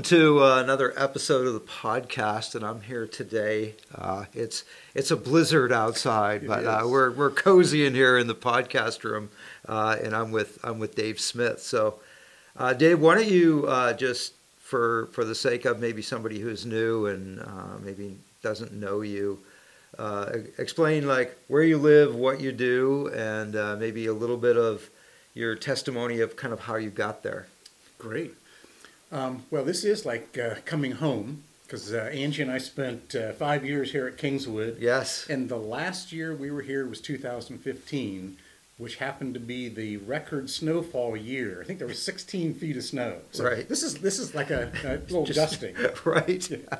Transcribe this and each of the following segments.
welcome to uh, another episode of the podcast, and I'm here today. Uh, it's it's a blizzard outside, but uh, we're we're cozy in here in the podcast room, uh, and I'm with I'm with Dave Smith. So, uh, Dave, why don't you uh, just for for the sake of maybe somebody who's new and maybe doesn't know you, explain like where you live, what you do, and maybe a little bit of your testimony of kind of how you got there. Great. Um, well, this is like uh, coming home because uh, Angie and I spent uh, five years here at Kingswood. Yes. And the last year we were here was 2015, which happened to be the record snowfall year. I think there was 16 feet of snow. So right. This is this is like a, a little Just, dusting. Right. Yeah.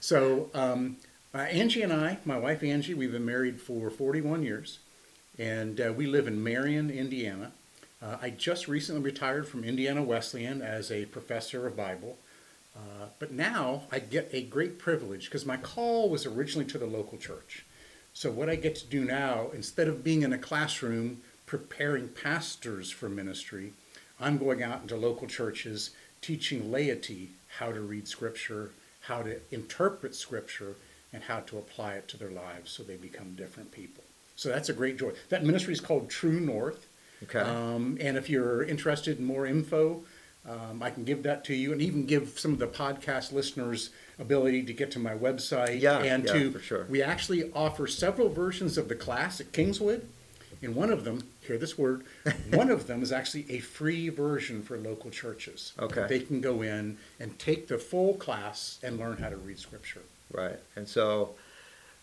So um, uh, Angie and I, my wife Angie, we've been married for 41 years, and uh, we live in Marion, Indiana. Uh, I just recently retired from Indiana Wesleyan as a professor of Bible, uh, but now I get a great privilege because my call was originally to the local church. So, what I get to do now, instead of being in a classroom preparing pastors for ministry, I'm going out into local churches teaching laity how to read Scripture, how to interpret Scripture, and how to apply it to their lives so they become different people. So that's a great joy. That ministry is called True North. Okay. Um, and if you're interested in more info, um, I can give that to you, and even give some of the podcast listeners ability to get to my website. Yeah, and yeah, to for sure. we actually offer several versions of the class at Kingswood. And one of them, hear this word, one of them is actually a free version for local churches. Okay. They can go in and take the full class and learn how to read Scripture. Right. And so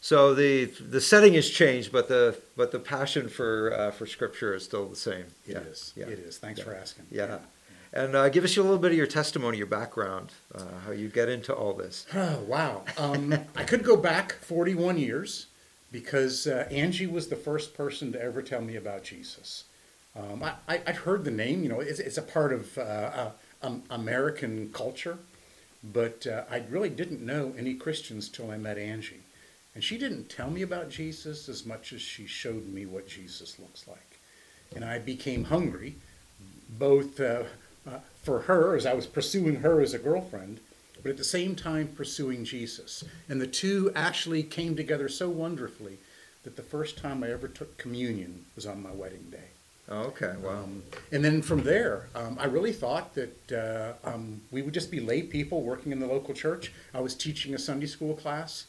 so the the setting has changed, but the but the passion for uh, for scripture is still the same. It yeah. is. Yeah. It is. Thanks yeah. for asking. Yeah. yeah. And uh, give us a little bit of your testimony, your background, uh, how you get into all this. Oh, wow. Um, I could go back 41 years because uh, Angie was the first person to ever tell me about Jesus. Um, I, I, would heard the name, you know, it's, it's a part of uh, um, American culture, but uh, I really didn't know any Christians till I met Angie. And she didn't tell me about Jesus as much as she showed me what Jesus looks like. And I became hungry, both uh, uh, for her as I was pursuing her as a girlfriend, but at the same time pursuing Jesus. And the two actually came together so wonderfully that the first time I ever took communion was on my wedding day. Oh, okay, wow. Um, and then from there, um, I really thought that uh, um, we would just be lay people working in the local church. I was teaching a Sunday school class,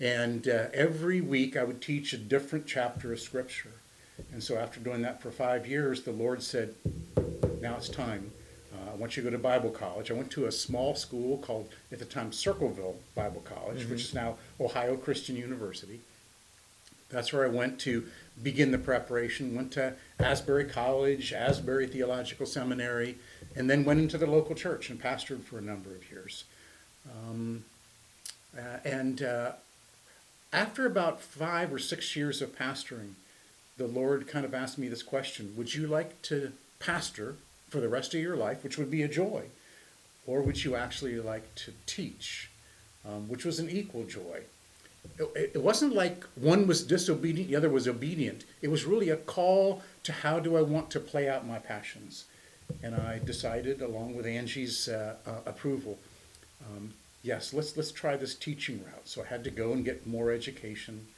and uh, every week I would teach a different chapter of Scripture. And so after doing that for five years, the Lord said, Now it's time. Uh, I want you to go to Bible college. I went to a small school called, at the time, Circleville Bible College, mm-hmm. which is now Ohio Christian University. That's where I went to begin the preparation. Went to Asbury College, Asbury Theological Seminary, and then went into the local church and pastored for a number of years. Um, uh, and uh, after about five or six years of pastoring, the Lord kind of asked me this question Would you like to pastor for the rest of your life, which would be a joy? Or would you actually like to teach, um, which was an equal joy? It, wasn't like one was disobedient, the other was obedient. It was really a call to how do I want to play out my passions. And I decided, along with Angie's uh, uh, approval, um, yes, let's let's try this teaching route. So I had to go and get more education.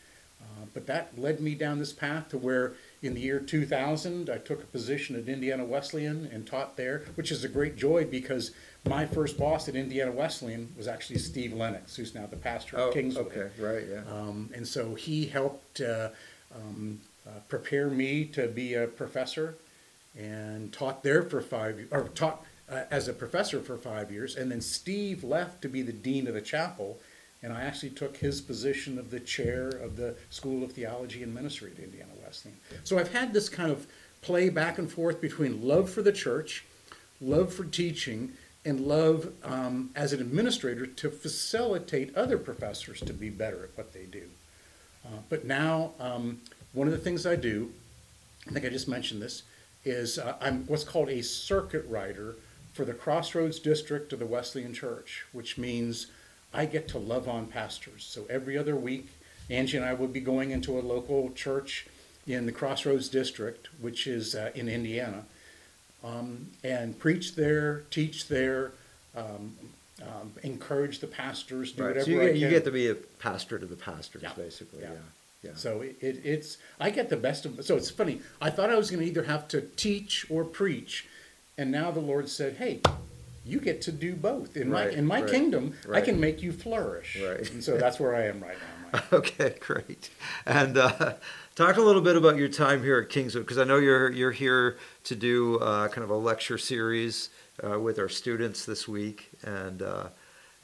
Uh, but that led me down this path to where in the year 2000 I took a position at Indiana Wesleyan and taught there, which is a great joy because my first boss at Indiana Wesleyan was actually Steve Lennox, who's now the pastor oh, of Kingswood. Okay, right, yeah. Um, and so he helped uh, um, uh, prepare me to be a professor and taught there for five or taught uh, as a professor for five years, and then Steve left to be the dean of the chapel, and I actually took his position of the chair of the School of Theology and Ministry at Indiana Wesleyan. So I've had this kind of play back and forth between love for the church, love for teaching, and love um, as an administrator to facilitate other professors to be better at what they do. Uh, but now, um, one of the things I do, I think I just mentioned this, is uh, I'm what's called a circuit rider for the Crossroads District of the Wesleyan Church, which means I get to love on pastors. So every other week, Angie and I would be going into a local church in the Crossroads District, which is uh, in Indiana, um, and preach there, teach there, um, um, encourage the pastors, do Right. whatever So you I get, you get to be a pastor to the pastors, Yeah. basically. Yeah. Yeah. Yeah. So it, it, it's I get the best of. So it's funny. I thought I was going to either have to teach or preach, and now the Lord said, "Hey, you get to do both. In Right, my in my right, kingdom, I can make you flourish." Right. And so that's where I am right now. Mike. Okay, great. And uh, talk a little bit about your time here at Kingswood, because I know you're you're here to do uh, kind of a lecture series uh, with our students this week, and uh,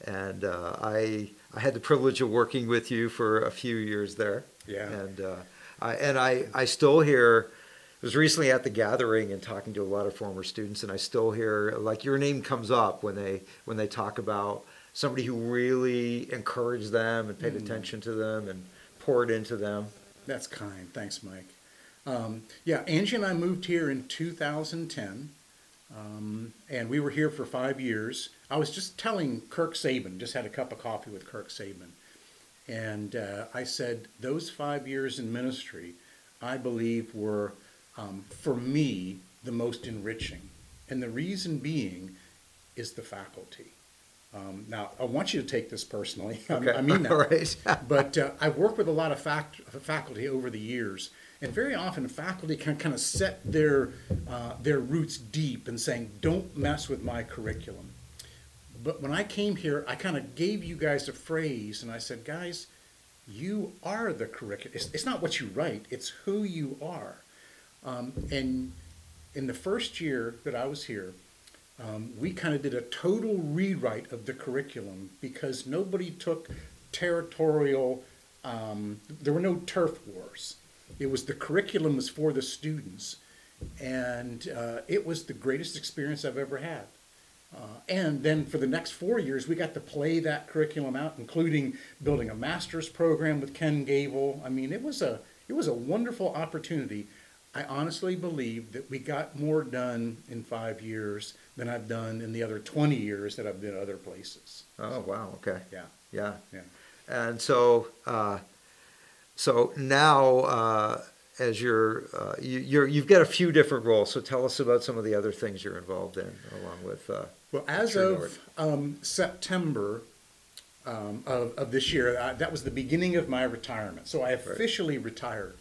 and uh, I I had the privilege of working with you for a few years there. Yeah. And uh, I and I I still hear. Was recently at the gathering and talking to a lot of former students, and I still hear like your name comes up when they when they talk about somebody who really encouraged them and paid attention to them and poured into them. That's kind. Thanks, Mike. Um, yeah, Angie and I moved here in 2010, um, and we were here for five years. I was just telling Kirk Saban, just had a cup of coffee with Kirk Saban, and uh, I said those five years in ministry, I believe, were um, for me the most enriching, and the reason being is the faculty. Um, now, I want you to take this personally. I- I mean that. right. but uh, I've worked with a lot of fact- faculty over the years, and very often faculty can kind of set their uh, their roots deep and saying, "Don't mess with my curriculum." But when I came here, I kind of gave you guys a phrase, and I said, "Guys, you are the curriculum. It's, it's not what you write; it's who you are." Um, and in the first year that I was here, um, we kind of did a total rewrite of the curriculum because nobody took territorial. Um, there were no turf wars. It was the curriculum was for the students, and uh, it was the greatest experience I've ever had. Uh, and then for the next four years, we got to play that curriculum out, including building a master's program with Ken Gable. I mean, it was a it was a wonderful opportunity. I honestly believe that we got more done in five years than I've done in the other 20 years that I've been other places. Oh wow. Okay. Yeah, Yeah. yeah. And so, uh, so now, uh, as you're, uh, you, you're, you've got a few different roles. So tell us about some of the other things you're involved in, along with. Uh, Well, as of um, September um, of, of this year, uh, that was the beginning of my retirement. So I officially retired.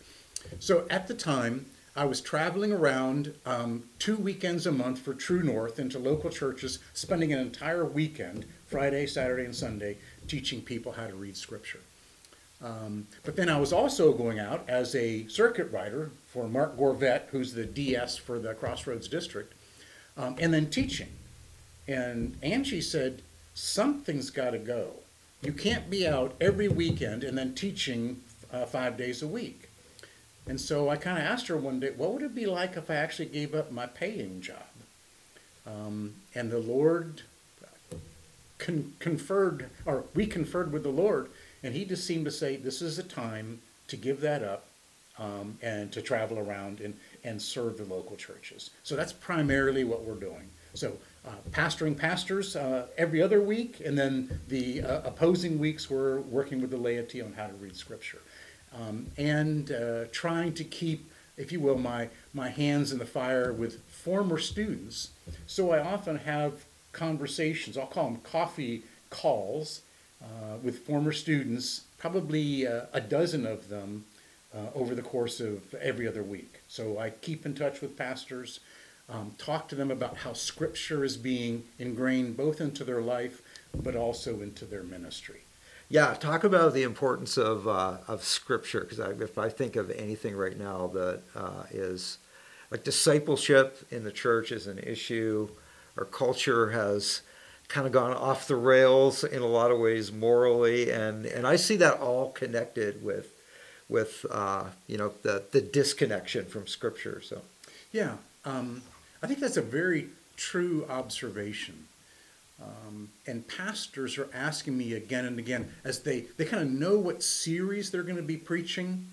So at the time, I was traveling around um, two weekends a month for True North into local churches, spending an entire weekend, Friday, Saturday, and Sunday, teaching people how to read Scripture. Um, but then I was also going out as a circuit rider for Mark Gorveatte, who's the DS for the Crossroads District, um, and then teaching. And Angie said, something's got to go. You can't be out every weekend and then teaching uh, five days a week. And so I kind of asked her one day, what would it be like if I actually gave up my paying job? Um, and the Lord con- conferred, or we conferred with the Lord, and He just seemed to say, this is a time to give that up um, and to travel around and, and serve the local churches. So that's primarily what we're doing. So uh, pastoring pastors uh, every other week, and then the uh, opposing weeks we're working with the laity on how to read Scripture, um, and uh, trying to keep, if you will, my my hands in the fire with former students. So I often have conversations. I'll call them coffee calls uh, with former students, probably uh, a dozen of them uh, over the course of every other week. So I keep in touch with pastors, um, talk to them about how Scripture is being ingrained both into their life, but also into their ministry. Yeah, talk about the importance of uh, of Scripture because if I think of anything right now that uh, is like discipleship in the church is an issue, our culture has kind of gone off the rails in a lot of ways morally, and and I see that all connected with with uh, you know the the disconnection from Scripture. So Yeah, um, I think that's a very true observation. Um, and pastors are asking me again and again as they, they kind of know what series they're going to be preaching,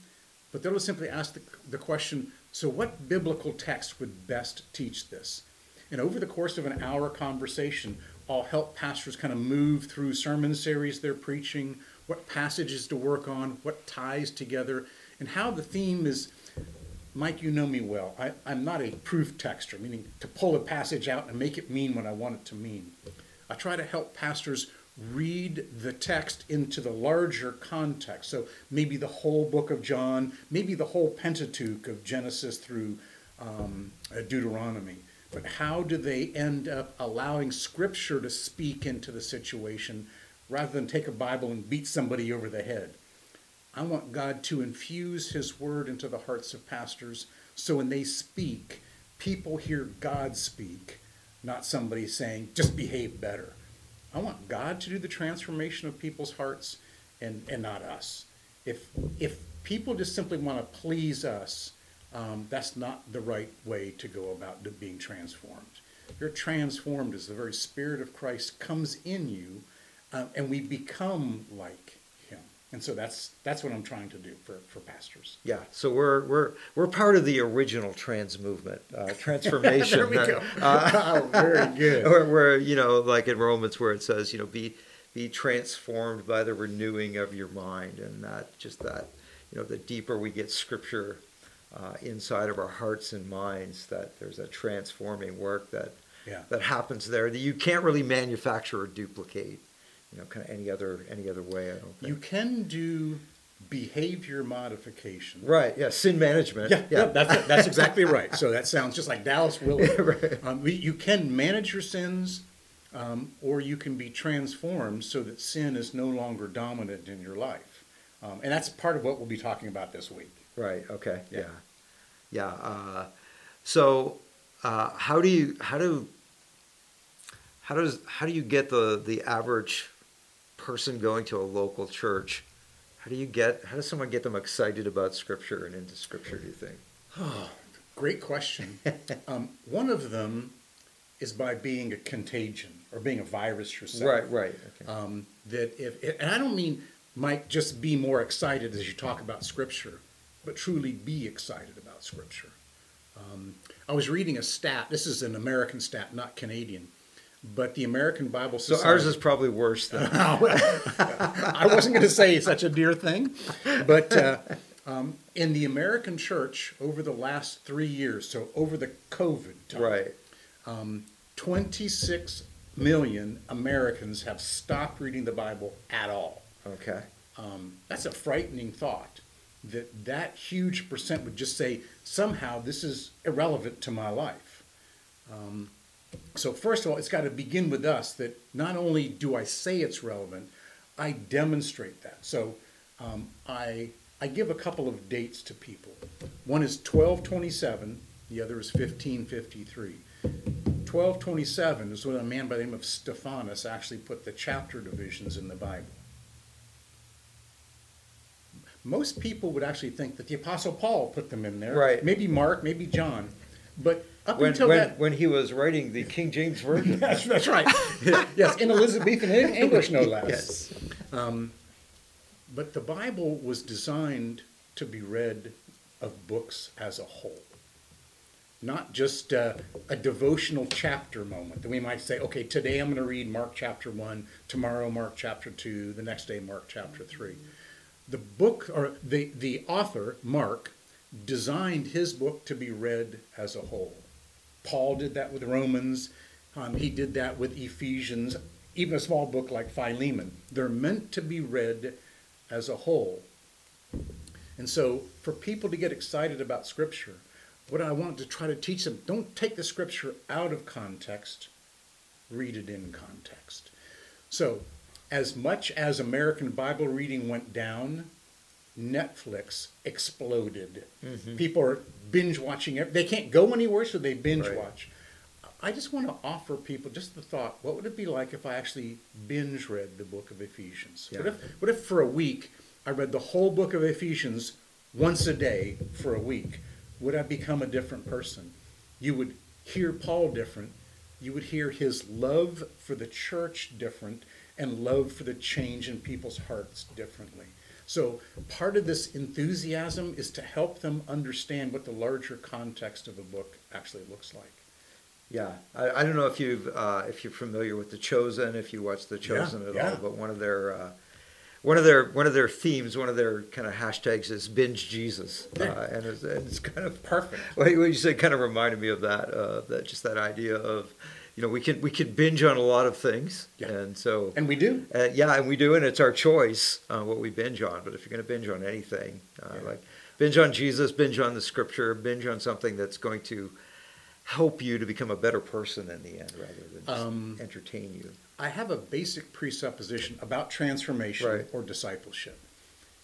but they'll simply ask the, the question so, what biblical text would best teach this? And over the course of an hour conversation, I'll help pastors kind of move through sermon series they're preaching, what passages to work on, what ties together, and how the theme is Mike, you know me well. I, I'm not a proof texter, meaning to pull a passage out and make it mean what I want it to mean. I try to help pastors read the text into the larger context. So maybe the whole book of John, maybe the whole Pentateuch of Genesis through um, uh, Deuteronomy. But how do they end up allowing Scripture to speak into the situation rather than take a Bible and beat somebody over the head? I want God to infuse His Word into the hearts of pastors so when they speak, people hear God speak, not somebody saying, just behave better. I want God to do the transformation of people's hearts and, and not us. If, if people just simply want to please us, um, that's not the right way to go about being transformed. You're transformed as the very Spirit of Christ comes in you, uh, and we become like. And so that's that's what I'm trying to do for, for pastors. Yeah. So we're we're we're part of the original trans movement, uh, transformation. there we go. Uh, oh, very good. Where, where you know, like in Romans, where it says, you know, be be transformed by the renewing of your mind, and that just that, you know, the deeper we get Scripture uh, inside of our hearts and minds that there's a transforming work that yeah. that happens there that you can't really manufacture or duplicate you know kind of any other any other way i don't think you can do behavior modification right yeah sin management yeah, yeah. that's, that's exactly right so that sounds just like dallas willard right. um, you can manage your sins um, or you can be transformed so that sin is no longer dominant in your life um, and that's part of what we'll be talking about this week Right. Okay. Yeah. Yeah. Uh, so, uh, how do you how do how does how do you get the the average person going to a local church? How do you get how does someone get them excited about Scripture and into Scripture? Do you think? Oh, great question. um, one of them is by being a contagion or being a virus yourself. Right. Right. Okay. Um, that if and I don't mean Mike just be more excited as you talk about Scripture but truly be excited about Scripture. Um, I was reading a stat. This is an American stat, not Canadian. But the American Bible Society. So ours is probably worse than. I wasn't going to say such a dear thing, but uh, um, in the American church over the last three years, so over the COVID time, right, um, 26 million Americans have stopped reading the Bible at all. Okay, um, that's a frightening thought that that huge percent would just say somehow this is irrelevant to my life. Um, so first of all, it's got to begin with us that not only do I say it's relevant, I demonstrate that. So um, I I give a couple of dates to people. One is 1227, the other is 1553. 1227 is when a man by the name of Stephanus actually put the chapter divisions in the Bible most people would actually think that the Apostle Paul put them in there. Right. Maybe Mark, maybe John. But up when, until when, that. when he was writing the King James Version. that's, that's right. yes, in Elizabethan English, no less. Yes. Um, but the Bible was designed to be read of books as a whole, not just uh, a devotional chapter moment that we might say, okay, today I'm going to read Mark chapter 1, tomorrow Mark chapter 2, the next day Mark chapter 3 the book or the, the author, Mark, designed his book to be read as a whole. Paul did that with Romans. Um, he did that with Ephesians, even a small book like Philemon. They're meant to be read as a whole. And so, for people to get excited about Scripture, what I want to try to teach them don't take the Scripture out of context, read it in context. So, as much as American Bible reading went down, Netflix exploded. Mm-hmm. People are binge watching. It. They can't go anywhere, so they binge right. watch. I just want to offer people just the thought: what would it be like if I actually binge read the book of Ephesians? Yeah. What if, what if for a week I read the whole book of Ephesians once a day for a week? Would I become a different person? You would hear Paul different. You would hear his love for the church different and love for the change in people's hearts differently. So, part of this enthusiasm is to help them understand what the larger context of a book actually looks like. Yeah, I, I don't know if you've uh, if you're familiar with the Chosen, if you watch the Chosen yeah, at yeah. all, but one of their uh, one of their one of their themes, one of their kind of hashtags is binge Jesus, uh, and, it's, and, it's, kind of perfect. What you said kind of reminded me of that, uh, that just that idea of you know we can we can binge on a lot of things, Yeah. and so And we do. uh, yeah, and we do, and it's our choice uh, what we binge on. But if you're going to binge on anything, uh, Yeah. like binge on Jesus, binge on the Scripture, binge on something that's going to help you to become a better person in the end, rather than just Um, entertain you. I have a basic presupposition about transformation Right. or discipleship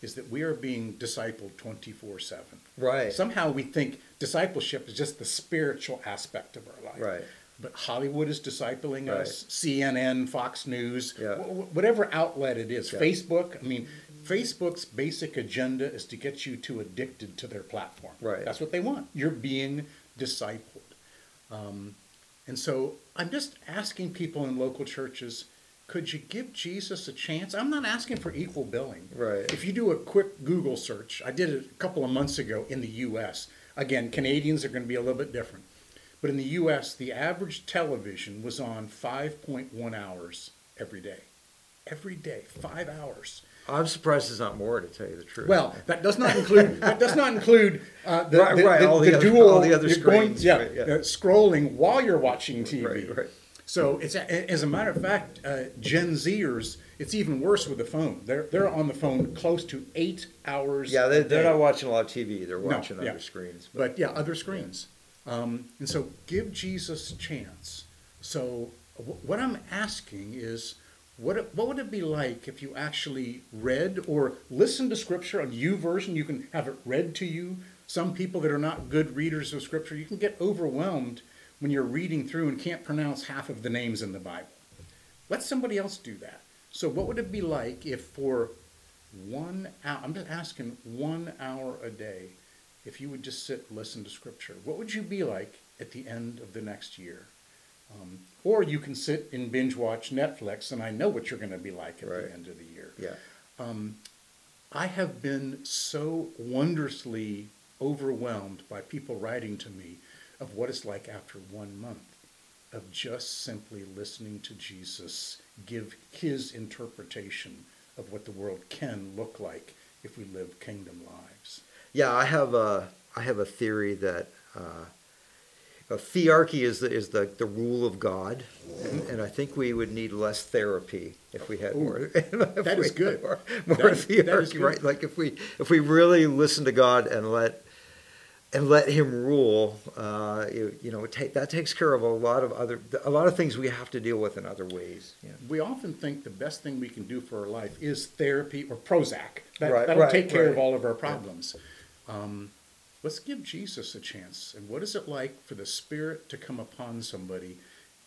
is that we are being discipled 24 7. Right. Somehow we think discipleship is just the spiritual aspect of our life. Right. But Hollywood is discipling Right. us, CNN, Fox News, Yeah. wh- whatever outlet it is, Yeah. Facebook. I mean, Facebook's basic agenda is to get you too addicted to their platform. Right. That's what they want. You're being discipled. Um, and so I'm just asking people in local churches, could you give Jesus a chance? I'm not asking for equal billing. Right. If you do a quick Google search, I did it a couple of months ago in the US. Again, Canadians are going to be a little bit different. But in the US, the average television was on 5.1 hours every day. Every day, five hours. I'm surprised it's not more, to tell you the truth. Well, that does not include that does not include uh, the, Right, the, right, the, all the the other- dual all the other you're going- screens, yeah, right, yeah. uh, scrolling while you're watching TV. Right, right. So it's as a matter of fact, uh, Gen Zers, it's even worse with the phone. They're they're on the phone close to eight hours. yeah, they, a they're not watching a lot of TV. They're No, watching yeah. other screens. But yeah, other screens. Um, and so give Jesus a chance. So wh- what I'm asking is, what it, what would it be like if you actually read or listened to Scripture on YouVersion? You can have it read to you. Some people that are not good readers of Scripture, you can get overwhelmed when you're reading through and can't pronounce half of the names in the Bible. Let somebody else do that. So what would it be like if for one hour, I'm just asking one hour a day, if you would just sit and listen to scripture, what would you be like at the end of the next year? Um, or you can sit and binge watch Netflix, and I know what you're going to be like at Right. the end of the year. Yeah. I have been so wondrously overwhelmed by people writing to me of what it's like after one month of just simply listening to Jesus give his interpretation of what the world can look like if we live kingdom lives. Yeah, I have a I have a theory that uh, a thearchy is the is the, the rule of God, and, and I think we would need less therapy if we had Ooh, more. that is good. More, more That is- that is thearchy, right? Like if we if we really listen to God and let and let Him rule, uh, you, you know, take, that takes care of a lot of other a lot of things we have to deal with in other ways. Yeah. We often think the best thing we can do for our life is therapy or Prozac. That, Right, that'll right, take care of all of our problems. Um, let's give Jesus a chance. And what is it like for the Spirit to come upon somebody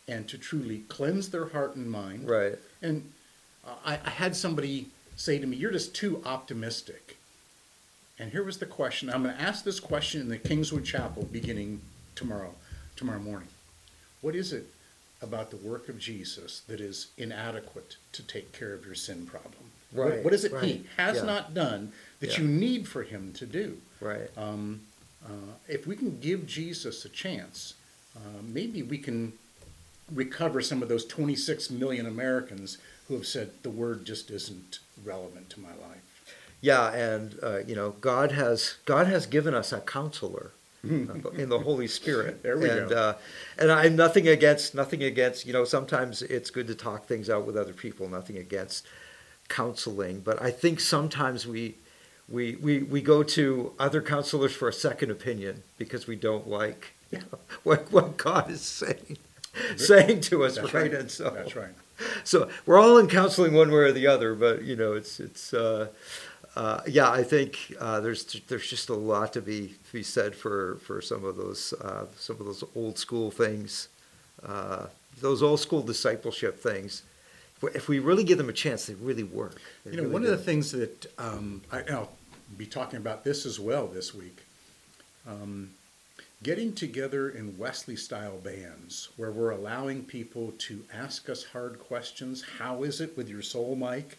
and to truly cleanse their heart and mind? Right. And uh, I, I had somebody say to me, You're just too optimistic. And here was the question. I'm going to ask this question in the Kingswood Chapel beginning tomorrow, tomorrow morning. What is it about the work of Jesus that is inadequate to take care of your sin problem? Right. What- Right, what is it he has yeah. not done that Yeah. you need for him to do? Right. Um, uh, if we can give Jesus a chance, uh, maybe we can recover some of those 26 million Americans who have said the word just isn't relevant to my life. Yeah, and uh, you know, God has God has given us a counselor uh, in the Holy Spirit. There we and, go. Uh, and I'm nothing against nothing against. You know, sometimes it's good to talk things out with other people. Nothing against counseling, but I think sometimes we. We, we, we go to other counselors for a second opinion because we don't like you Yeah. know, what, what God is saying saying to us, That's right? right. And so That's right. so we're all in counseling one way or the other, but you know, it's it's uh, uh, yeah. I think uh, there's there's just a lot to be to be said for for some of those uh, some of those old school things, uh, those old school discipleship things. If we- really give them a chance, they really work. They You know, really one do. of the things that um, I, and I'll be talking about this as well this week. Um, getting together in Wesley style bands where we're allowing people to ask us hard questions. How is it with your soul, Mike?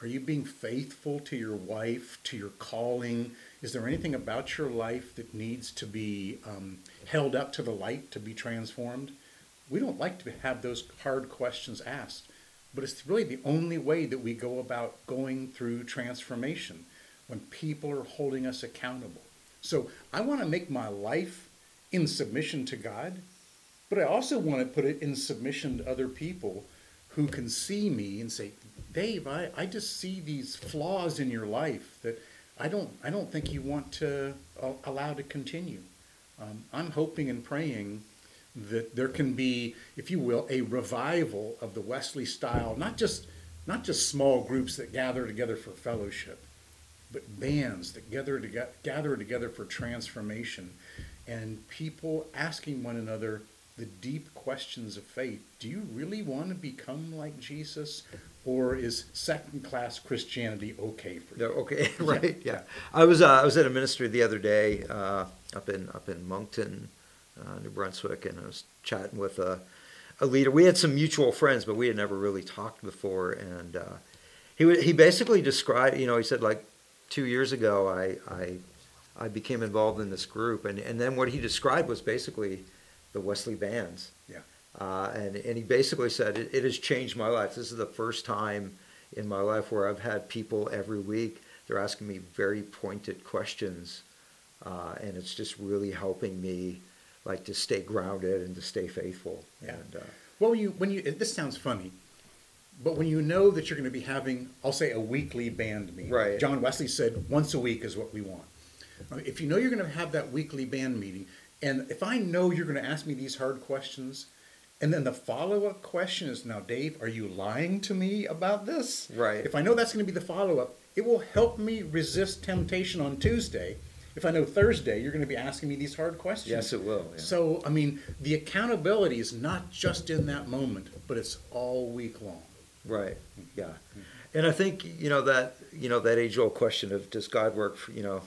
Are you being faithful to your wife, to your calling? Is there anything about your life that needs to be um, held up to the light to be transformed? We don't like to have those hard questions asked, but it's really the only way that we go about going through transformation when people are holding us accountable. So I want to make my life in submission to God, but I also want to put it in submission to other people who can see me and say, Dave, I, I just see these flaws in your life that I don't I don't think you want to uh, allow to continue. Um, I'm hoping and praying that there can be, if you will, a revival of the Wesley style, not just not just small groups that gather together for fellowship, but bands that gather together, gather together for transformation, and people asking one another the deep questions of faith. Do you really want to become like Jesus, or is second class Christianity okay for you? No, okay, right, yeah. I was uh, I was at a ministry the other day uh, up in up in Moncton, uh, New Brunswick, and I was chatting with a, a leader. We had some mutual friends, but we had never really talked before. And uh, he he basically described, you know, he said like two years ago, I I I became involved in this group, and and then what he described was basically the Wesley bands. Yeah. Uh, and, and he basically said, it, it has changed my life. This is the first time in my life where I've had people every week, they're asking me very pointed questions. Uh, and it's just really helping me like to stay grounded and to stay faithful. Yeah. And, uh, Well, when you when you this sounds funny, but when you know that you're going to be having, I'll say, a weekly band meeting. Right. John Wesley said once a week is what we want. If you know you're going to have that weekly band meeting, and if I know you're going to ask me these hard questions, and then the follow-up question is, now, Dave, are you lying to me about this? Right. If I know that's going to be the follow-up, it will help me resist temptation on Tuesday. If I know Thursday you're going to be asking me these hard questions. Yes, it will, yeah. So, I mean, the accountability is not just in that moment, but it's all week long. Right. Yeah. And I think you know that you know that age old question of does God work you know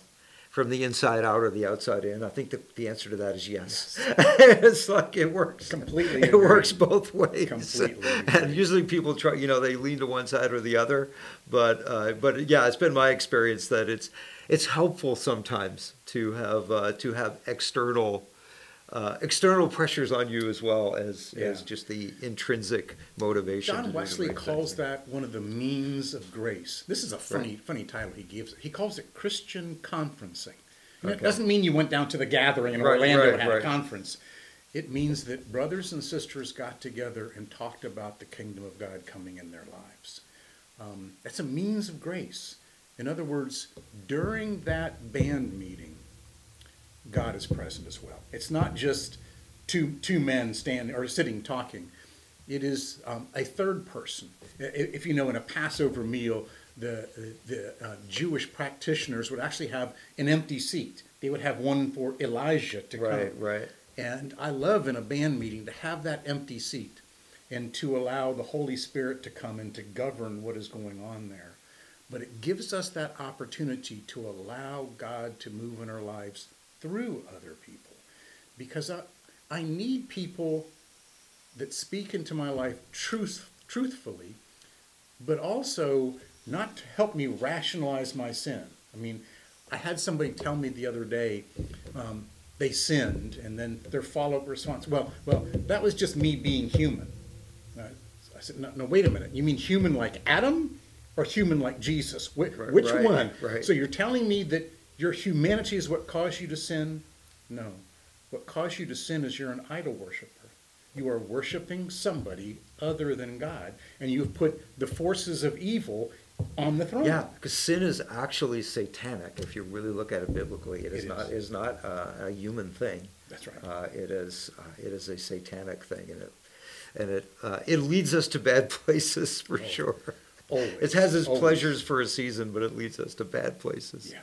from the inside out or the outside in? I think the, the answer to that is yes. it's like it works Completely It works both ways. Completely And usually people try you know they lean to one side or the other, but uh, but yeah, it's been my experience that it's it's helpful sometimes to have uh, to have external. Uh, external pressures on you as well as, as just the intrinsic motivation. John Wesley right calls thing. that one of the means of grace. This is a funny, funny title he gives it. He calls it Christian conferencing. And it doesn't mean you went down to the gathering in Right, Orlando right, and had right. a conference. It means that brothers and sisters got together and talked about the kingdom of God coming in their lives. Um, that's a means of grace. In other words, during that band meeting, God is present as well. It's not just two two men standing or sitting talking. It is um, a third person. If you know, in a Passover meal, the the uh, Jewish practitioners would actually have an empty seat. They would have one for Elijah to Right, come. right. And I love in a band meeting to have that empty seat and to allow the Holy Spirit to come and to govern what is going on there. But it gives us that opportunity to allow God to move in our lives through other people. Because I, I need people that speak into my life truth, truthfully, but also not to help me rationalize my sin. I mean, I had somebody tell me the other day um, they sinned, and then their follow-up response, well, well, that was just me being human. Uh, I said, no, no, wait a minute. You mean human like Adam, or human like Jesus? Wh- Right, which right, one? right. So you're telling me that your humanity is what caused you to sin? No. What caused you to sin is you're an idol worshiper. You are worshiping somebody other than God, and you have put the forces of evil on the throne. Yeah, because sin is actually satanic. If you really look at it biblically, it is It not is. is not uh, a human thing. That's right. Uh, it is uh, it is a satanic thing, and it and it uh, it leads us to bad places for Oh, sure. always, it has its always. pleasures for a season, but it leads us to bad places. Yeah.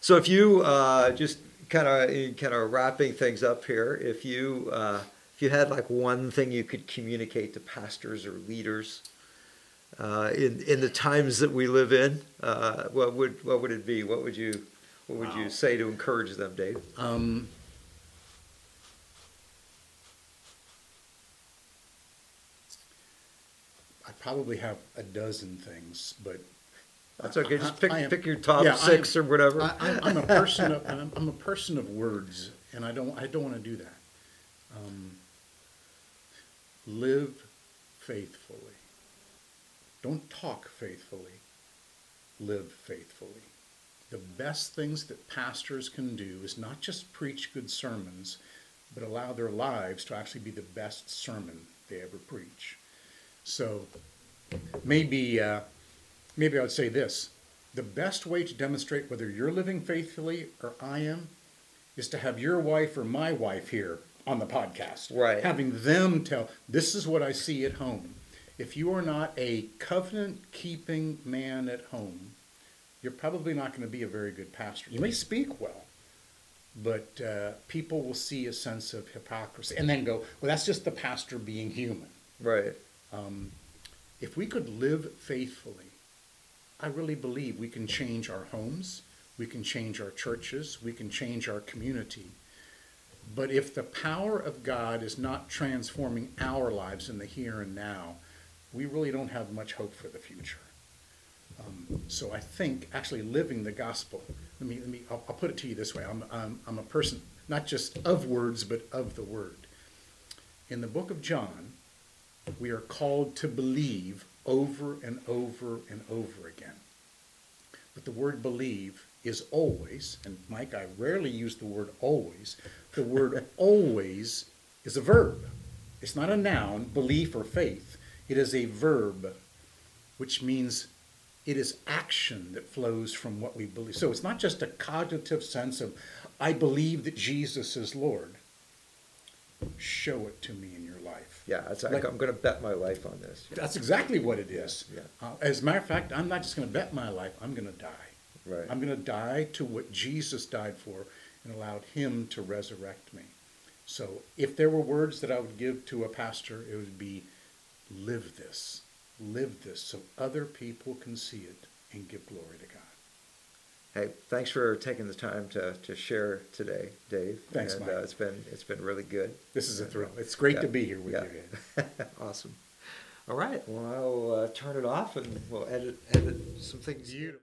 So if you uh, just kind of kind of wrapping things up here, if you uh, if you had like one thing you could communicate to pastors or leaders uh, in in the times that we live in, uh, what would what would it be? What would you what would Wow. you say to encourage them, Dave? Um, I probably have a dozen things, but That's okay. Just pick I am- pick your top yeah, I six am- or whatever. I, I'm, I'm a person of I'm, I'm a person of words, and I don't I don't want to do that. Um, live faithfully. Don't talk faithfully. Live faithfully. The best things that pastors can do is not just preach good sermons, but allow their lives to actually be the best sermon they ever preach. So maybe, uh, maybe I would say this the best way to demonstrate whether you're living faithfully or I am is to have your wife or my wife here on the podcast. Right. Having them tell, this is what I see at home. If you are not a covenant keeping man at home, you're probably not going to be a very good pastor. You may speak well, but uh, people will see a sense of hypocrisy and then go, well, that's just the pastor being human. Right. Um, if we could live faithfully, I really believe we can change our homes, we can change our churches, we can change our community. But if the power of God is not transforming our lives in the here and now, we really don't have much hope for the future. Um, so I think actually living the gospel. Let me let me. I'll, I'll put it to you this way. I'm, I'm I'm a person not just of words but of the word. In the book of John, we are called to believe over and over and over again. But the word believe is always, and Mike, I rarely use the word always. The word always is a verb. It's not a noun, belief or faith. It is a verb, which means it is action that flows from what we believe. So it's not just a cognitive sense of, I believe that Jesus is Lord. Show it to me in your life. Yeah, it's like, Like- I'm going to bet my life on this. That's exactly what it is. Yeah, Uh, as a matter of fact, I'm not just going to bet my life, I'm going to die. Right. I'm going to die to what Jesus died for and allowed him to resurrect me. So if there were words that I would give to a pastor, it would be live this, live this so other people can see it and give glory to God. Hey, thanks for taking the time to, to share today, Dave. Thanks, and, Mike. Uh, it's been it's been really good. This is a thrill. It's great Yeah. to be here with Yeah. you. Awesome. All right. Well, I'll uh, turn it off and we'll edit edit some things. Beautiful.